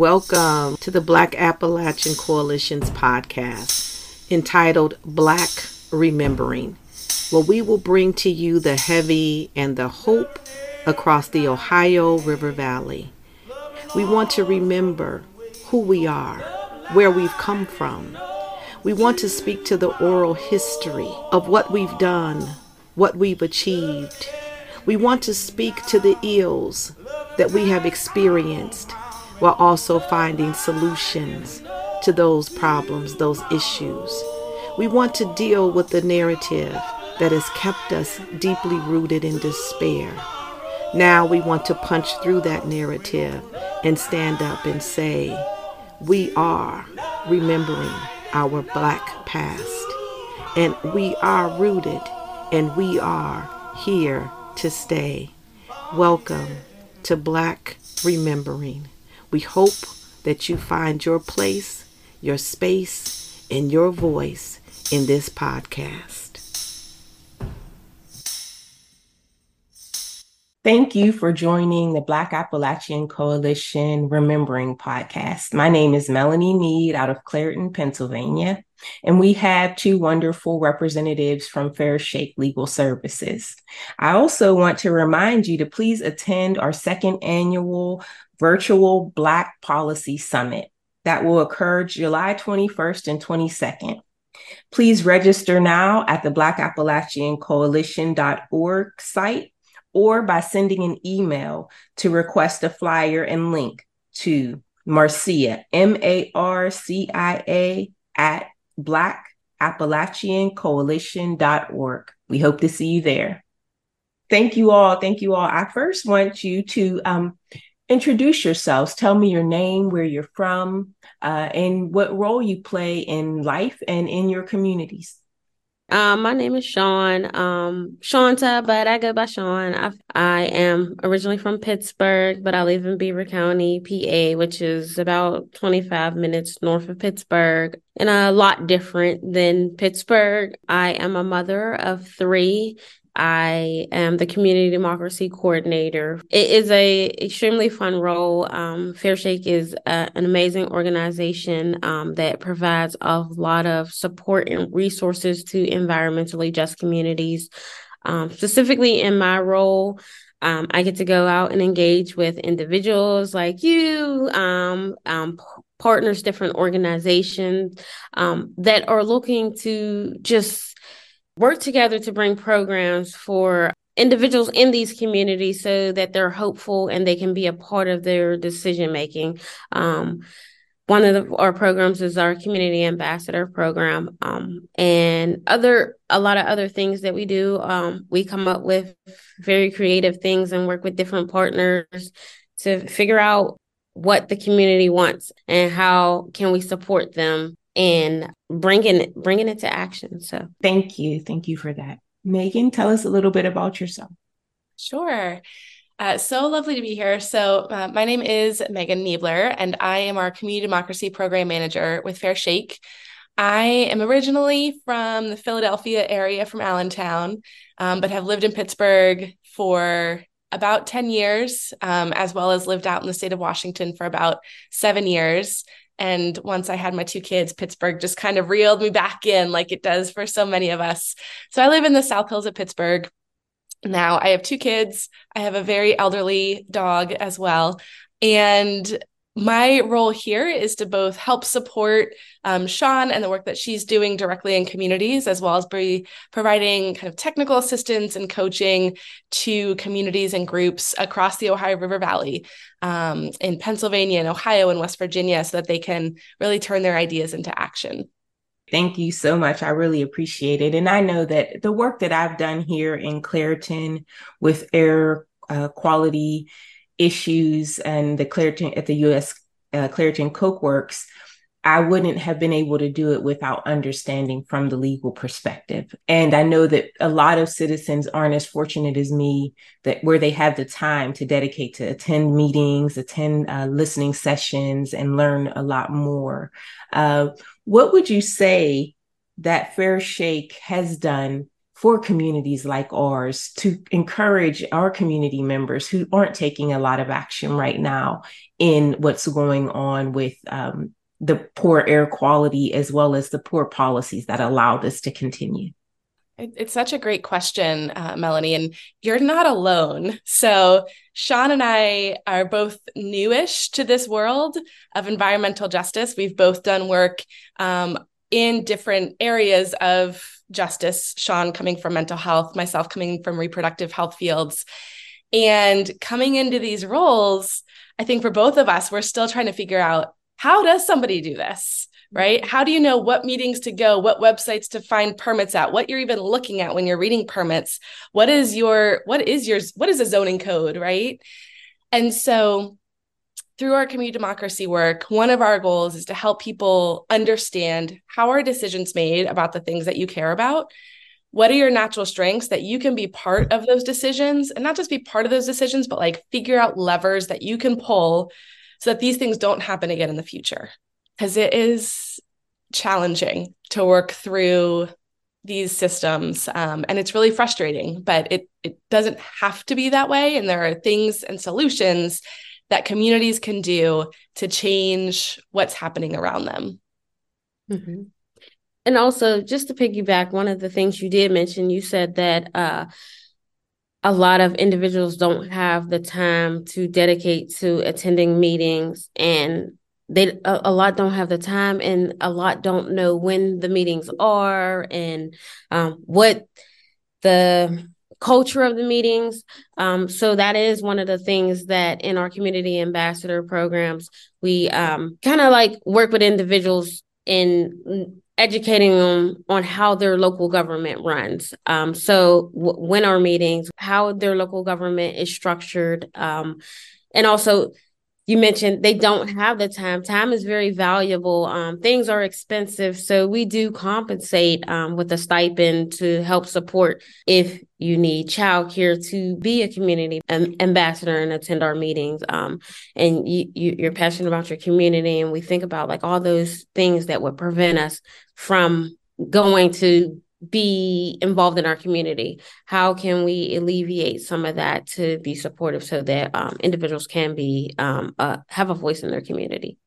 Welcome to the Black Appalachian Coalition's podcast entitled Black Remembering, where we will bring to you the heavy and the hope across the Ohio River Valley. We want to remember who we are, where we've come from. We want to speak to the oral history of what we've done, what we've achieved. We want to speak to the ills that we have experienced while also finding solutions to those problems, those issues. We want to deal with the narrative that has kept us deeply rooted in despair. Now we want to punch through that narrative and stand up and say, we are remembering our black past, and we are rooted, and we are here to stay. Welcome to Black Remembering. We hope that you find your place, your space, and your voice in this podcast. Thank you for joining the Black Appalachian Coalition Remembering podcast. My name is Melanie Meade out of Clairton, Pennsylvania, and we have two wonderful representatives from Fair Shake Legal Services. I also want to remind you to please attend our second annual virtual Black Policy Summit that will occur July 21st and 22nd. Please register now at the Black Appalachian Coalition.org site or by sending an email to request a flyer and link to Marcia, M A R C I A, at Black Appalachian Coalition.org. We hope to see you there. Thank you all. Thank you all. I first want you to um, introduce yourselves. Tell me your name, where you're from, uh, and what role you play in life and in your communities. Um, my name is Shawn. Um, Shanta, but I go by Shawn. I, I am originally from Pittsburgh, but I live in Beaver County, PA, which is about 25 minutes north of Pittsburgh and a lot different than Pittsburgh. I am a mother of three I am the community democracy coordinator. It is a extremely fun role. Um, Fair Shake is a, an amazing organization um, that provides a lot of support and resources to environmentally just communities. Um, specifically in my role, um, I get to go out and engage with individuals like you, um, um, partners, different organizations that are looking to just work together to bring programs for individuals in these communities so that they're hopeful and they can be a part of their decision making. Um, one of the, our programs is our community ambassador program um, and other a lot of other things that we do um, we come up with very creative things and work with different partners to figure out what the community wants and how can we support them and bringing bringing it to action. So thank you, thank you for that, Meagan. Tell us a little bit about yourself. Sure. Uh, so lovely to be here. So, uh, my name is Meagan Neibler, and I am our Community Democracy Program Manager with Fair Shake. I am originally from the Philadelphia area, from Allentown, um, but have lived in Pittsburgh for about 10 years, um, as well as lived out in the state of Washington for about seven years. And once I had my two kids, Pittsburgh just kind of reeled me back in like it does for so many of us. So I live in the South Hills of Pittsburgh. Now I have two kids. I have a very elderly dog as well. And my role here is to both help support um, Shawn and the work that she's doing directly in communities, as well as be providing kind of technical assistance and coaching to communities and groups across the Ohio River Valley um, in Pennsylvania and Ohio and West Virginia so that they can really turn their ideas into action. Thank you so much. I really appreciate it. And I know that the work that I've done here in Clairton with air uh, quality issues and the Clairton at the U.S. Uh, Clairton Coke Works, I wouldn't have been able to do it without understanding from the legal perspective. And I know that a lot of citizens aren't as fortunate as me that where they have the time to dedicate to attend meetings, attend uh, listening sessions, and learn a lot more. Uh, what would you say that Fair Shake has done for communities like ours to encourage our community members who aren't taking a lot of action right now in what's going on with um, the poor air quality as well as the poor policies that allow this to continue? It's such a great question, uh, Melanie, and you're not alone. So, Shawn and I are both newish to this world of environmental justice. We've both done work um, in different areas of justice. Shawn coming from mental health, myself coming from reproductive health fields. And coming into these roles, I think for both of us, we're still trying to figure out how does somebody do this? Right? How do you know what meetings to go, what websites to find permits at, what you're even looking at when you're reading permits? What is your what is yours what is a zoning code, right? And so through our community democracy work, one of our goals is to help people understand how are decisions made about the things that you care about. What are your natural strengths that you can be part of those decisions and not just be part of those decisions, but like figure out levers that you can pull so that these things don't happen again in the future? Because it is challenging to work through these systems um, and it's really frustrating but it it doesn't have to be that way and there are things and solutions that communities can do to change what's happening around them. Mm-hmm. And also, just to piggyback, one of the things you did mention, you said that uh, a lot of individuals don't have the time to dedicate to attending meetings, and they a, a lot don't have the time, and a lot don't know when the meetings are and um, what the culture of the meetings. Um, so that is one of the things that in our community ambassador programs, we um, kind of like work with individuals in educating them on how their local government runs. Um, so w- when our meetings, how their local government is structured, um, and also you mentioned they don't have the time. Time is very valuable. Um, things are expensive. So we do compensate um, with a stipend to help support if you need childcare to be a community ambassador and attend our meetings. Um, and you, you, you're passionate about your community. And we think about like all those things that would prevent us from going to be involved in our community? How can we alleviate some of that to be supportive so that um, individuals can be um, uh, have a voice in their community?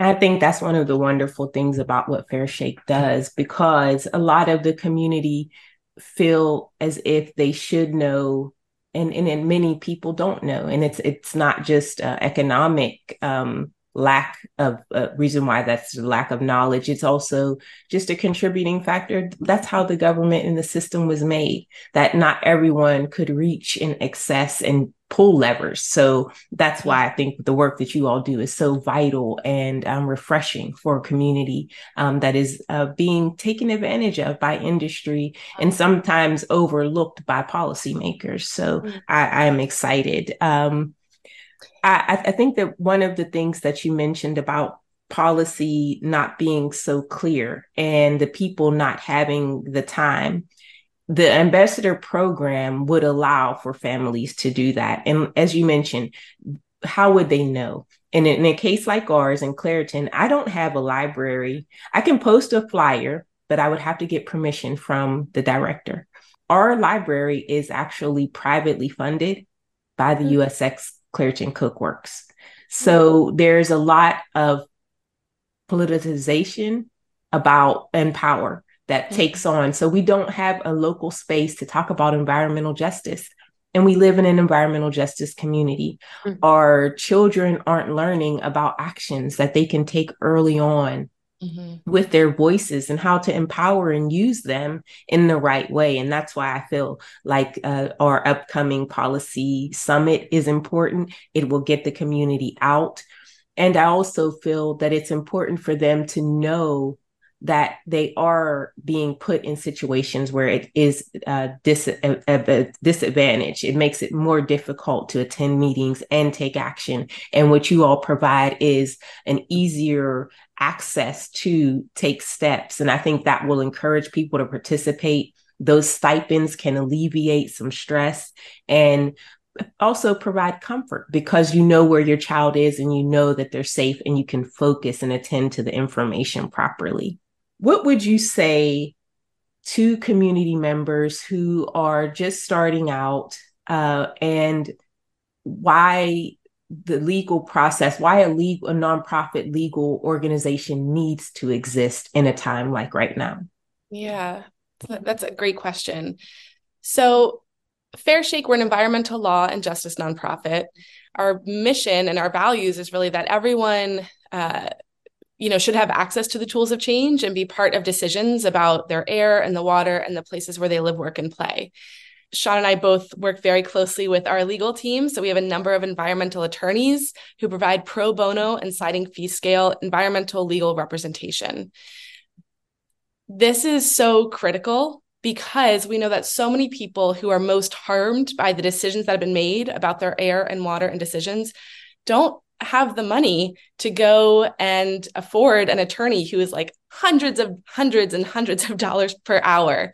I think that's one of the wonderful things about what Fair Shake does because a lot of the community feel as if they should know and, and, and many people don't know and it's it's not just uh, economic um, lack of uh, reason why that's the lack of knowledge. It's also just a contributing factor. That's how the government and the system was made, that not everyone could reach and access and pull levers. So that's why I think the work that you all do is so vital and um, refreshing for a community um, that is uh, being taken advantage of by industry and sometimes overlooked by policymakers. So mm. I, I am excited. Um, I, I think that one of the things that you mentioned about policy not being so clear and the people not having the time the ambassador program would allow for families to do that. And as you mentioned how would they know? And in a case like ours in clairton i don't have a library. I can post a flyer but i would have to get permission from the director. Our library is actually privately funded by the mm-hmm. usx Clairton Coke Works. So there's a lot of politicization about and power that mm-hmm. takes on. So we don't have a local space to talk about environmental justice. And we live in an environmental justice community. Mm-hmm. Our children aren't learning about actions that they can take early on mm-hmm. with their voices and how to empower and use them in the right way. And that's why I feel like uh, our upcoming policy summit is important. It will get the community out. And I also feel that it's important for them to know that they are being put in situations where it is a, dis- a, a, disadvantage. It makes it more difficult to attend meetings and take action. And what you all provide is an easier access to take steps. And I think that will encourage people to participate. Those stipends can alleviate some stress and also provide comfort because you know where your child is and you know that they're safe and you can focus and attend to the information properly what would you say to community members who are just starting out uh, and why the legal process, why a legal, a nonprofit legal organization needs to exist in a time like right now? Yeah, that's a great question. So, Fair Shake, we're an environmental law and justice nonprofit. Our mission and our values is really that everyone, uh, you know, should have access to the tools of change and be part of decisions about their air and the water and the places where they live, work, and play. Shawn and I both work very closely with our legal team. So we have a number of environmental attorneys who provide pro bono and sliding fee scale environmental legal representation. This is so critical because we know that so many people who are most harmed by the decisions that have been made about their air and water and decisions don't have the money to go and afford an attorney who is like hundreds of hundreds and hundreds of dollars per hour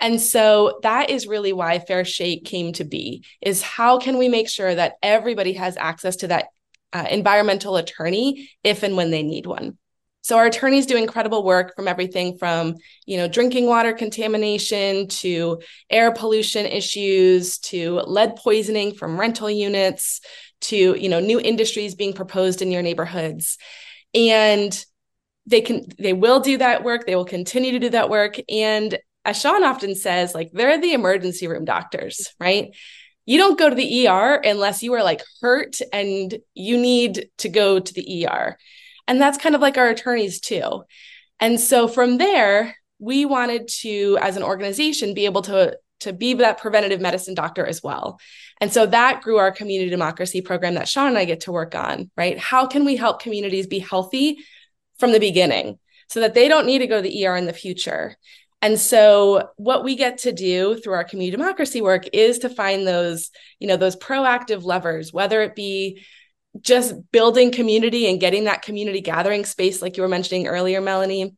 and so that is really why Fair Shake came to be is how can we make sure that everybody has access to that uh, environmental attorney if and when they need one. So our attorneys do incredible work from everything from, you know, drinking water contamination to air pollution issues to lead poisoning from rental units to, you know, new industries being proposed in your neighborhoods. And they can they will do that work, they will continue to do that work and as Shawn often says, like they're the emergency room doctors, right? You don't go to the ER unless you are like hurt and you need to go to the ER. And that's kind of like our attorneys too. And so from there, we wanted to, as an organization, be able to to be that preventative medicine doctor as well. And so that grew our community democracy program that Shawn and I get to work on, right? How can we help communities be healthy from the beginning so that they don't need to go to the ER in the future? And so what we get to do through our community democracy work is to find those, you know, those proactive levers, whether it be just building community and getting that community gathering space like you were mentioning earlier Melanie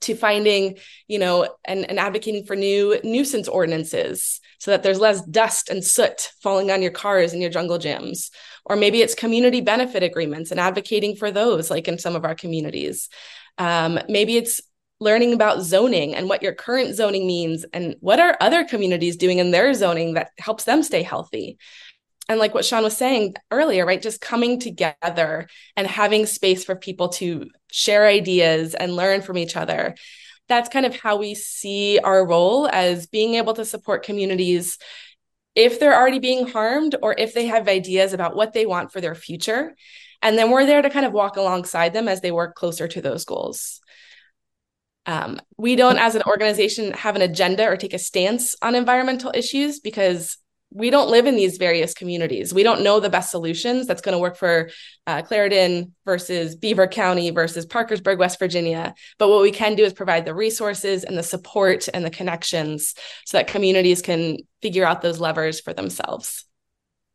to finding you know and, and advocating for new nuisance ordinances so that there's less dust and soot falling on your cars and your jungle gyms. Or maybe it's community benefit agreements and advocating for those like in some of our communities. Um, maybe it's learning about zoning and what your current zoning means and what are other communities doing in their zoning that helps them stay healthy and like what Shawn was saying earlier, right? Just coming together and having space for people to share ideas and learn from each other. That's kind of how we see our role as being able to support communities if they're already being harmed or if they have ideas about what they want for their future. And then we're there to kind of walk alongside them as they work closer to those goals. Um, we don't, as an organization, have an agenda or take a stance on environmental issues because we don't live in these various communities. We don't know the best solutions that's going to work for uh, Clairton versus Beaver County versus Parkersburg, West Virginia. But what we can do is provide the resources and the support and the connections so that communities can figure out those levers for themselves.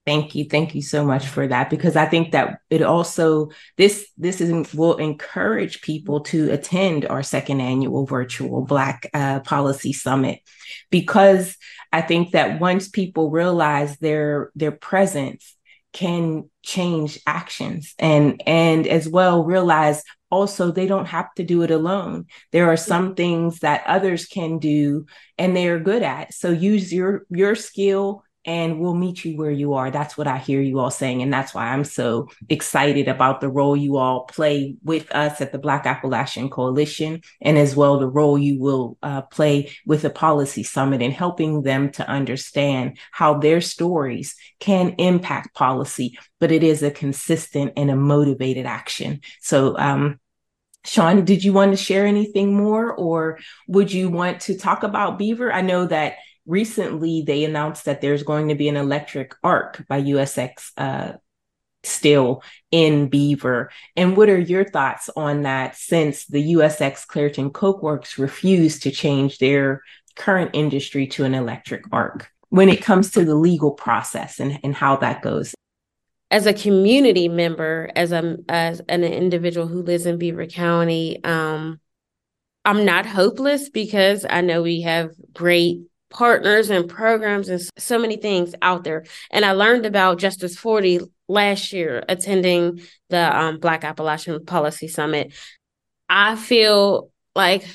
Thank you. Thank you so much for that because I think that it also this this is will encourage people to attend our second annual virtual Black uh, Policy Summit because I think that once people realize their their presence can change actions and and as well realize also they don't have to do it alone there are some things that others can do and they are good at so use your your skill and we'll meet you where you are. That's what I hear you all saying. And that's why I'm so excited about the role you all play with us at the Black Appalachian Coalition, and as well the role you will uh, play with the Policy Summit in helping them to understand how their stories can impact policy, but it is a consistent and a motivated action. So, um, Shawn, did you want to share anything more or would you want to talk about Beaver? I know that recently they announced that there's going to be an electric arc by USX uh, still in Beaver. And what are your thoughts on that since the USX Clairton Coke Works refused to change their current industry to an electric arc when it comes to the legal process and, and how that goes? As a community member, as a as an individual who lives in Beaver County, um, I'm not hopeless because I know we have great partners and programs and so many things out there. And I learned about Justice 40 last year attending the um, Black Appalachian Policy Summit. I feel like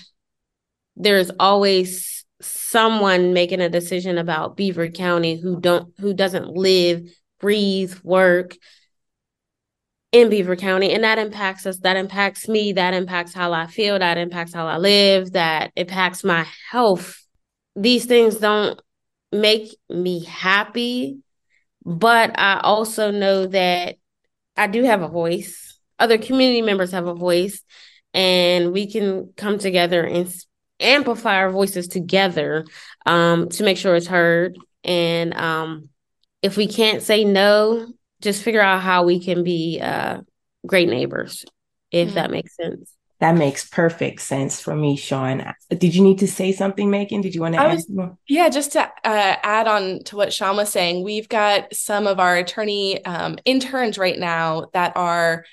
there's always someone making a decision about Beaver County who don't who doesn't live, breathe, work in Beaver County and that impacts us that impacts me that impacts how I feel that impacts how I live that impacts my health these things don't make me happy but I also know that I do have a voice other community members have a voice and we can come together and amplify our voices together um, to make sure it's heard. And um, if we can't say no, just figure out how we can be uh, great neighbors, if mm-hmm. that makes sense. That makes perfect sense for me, Shawn. Did you need to say something, Meagan? Did you want to add more? Yeah, just to uh, add on to what Shawn was saying, we've got some of our attorney um, interns right now that are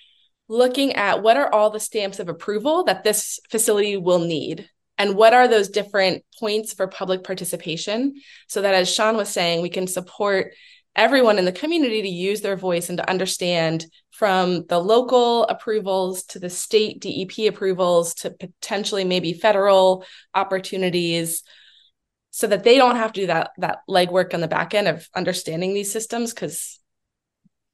looking at what are all the stamps of approval that this facility will need and what are those different points for public participation so that as sean was saying we can support everyone in the community to use their voice and to understand from the local approvals to the state dep approvals to potentially maybe federal opportunities so that they don't have to do that that legwork on the back end of understanding these systems because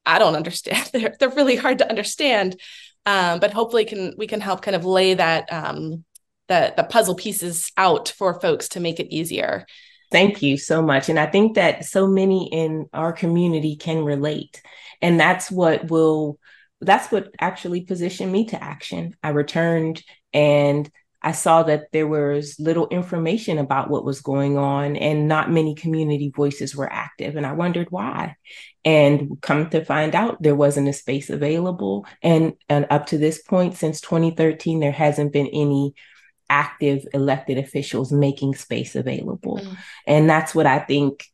I don't understand. They're they're really hard to understand, um, but hopefully can we can help kind of lay that um, the the puzzle pieces out for folks to make it easier. Thank you so much, and I think that so many in our community can relate, and that's what will that's what actually positioned me to action. I returned and I saw that there was little information about what was going on and not many community voices were active. And I wondered why. And come to find out, there wasn't a space available. And, and up to this point, since 2013, there hasn't been any active elected officials making space available. Mm. And that's what I think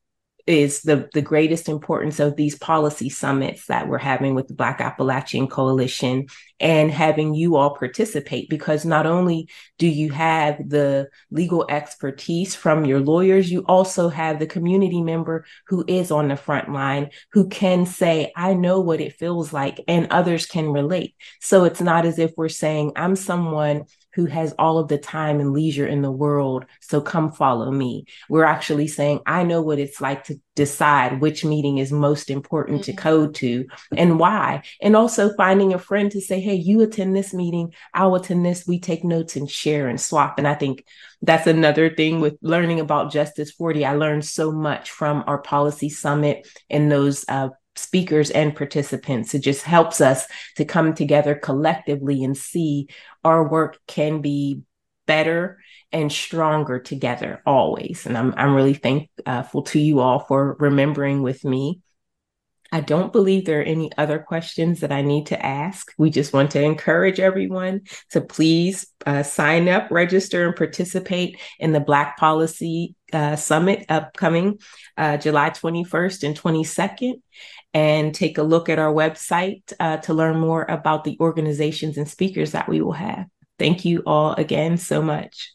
is the, the greatest importance of these policy summits that we're having with the Black Appalachian Coalition and having you all participate because not only do you have the legal expertise from your lawyers, you also have the community member who is on the front line who can say, I know what it feels like, and others can relate. So it's not as if we're saying, I'm someone who has all of the time and leisure in the world. So come follow me. We're actually saying, I know what it's like to decide which meeting is most important mm-hmm. to code to and why. And also finding a friend to say, hey, you attend this meeting, I'll attend this. We take notes and share and swap. And I think that's another thing with learning about Justice 40. I learned so much from our policy summit and those uh, speakers and participants. It just helps us to come together collectively and see our work can be better and stronger together always. And I'm I'm really thankful to you all for remembering with me. I don't believe there are any other questions that I need to ask. We just want to encourage everyone to please uh, sign up, register, and participate in the Black Policy uh, Summit upcoming uh, July 21st and 22nd and take a look at our website uh, to learn more about the organizations and speakers that we will have. Thank you all again so much.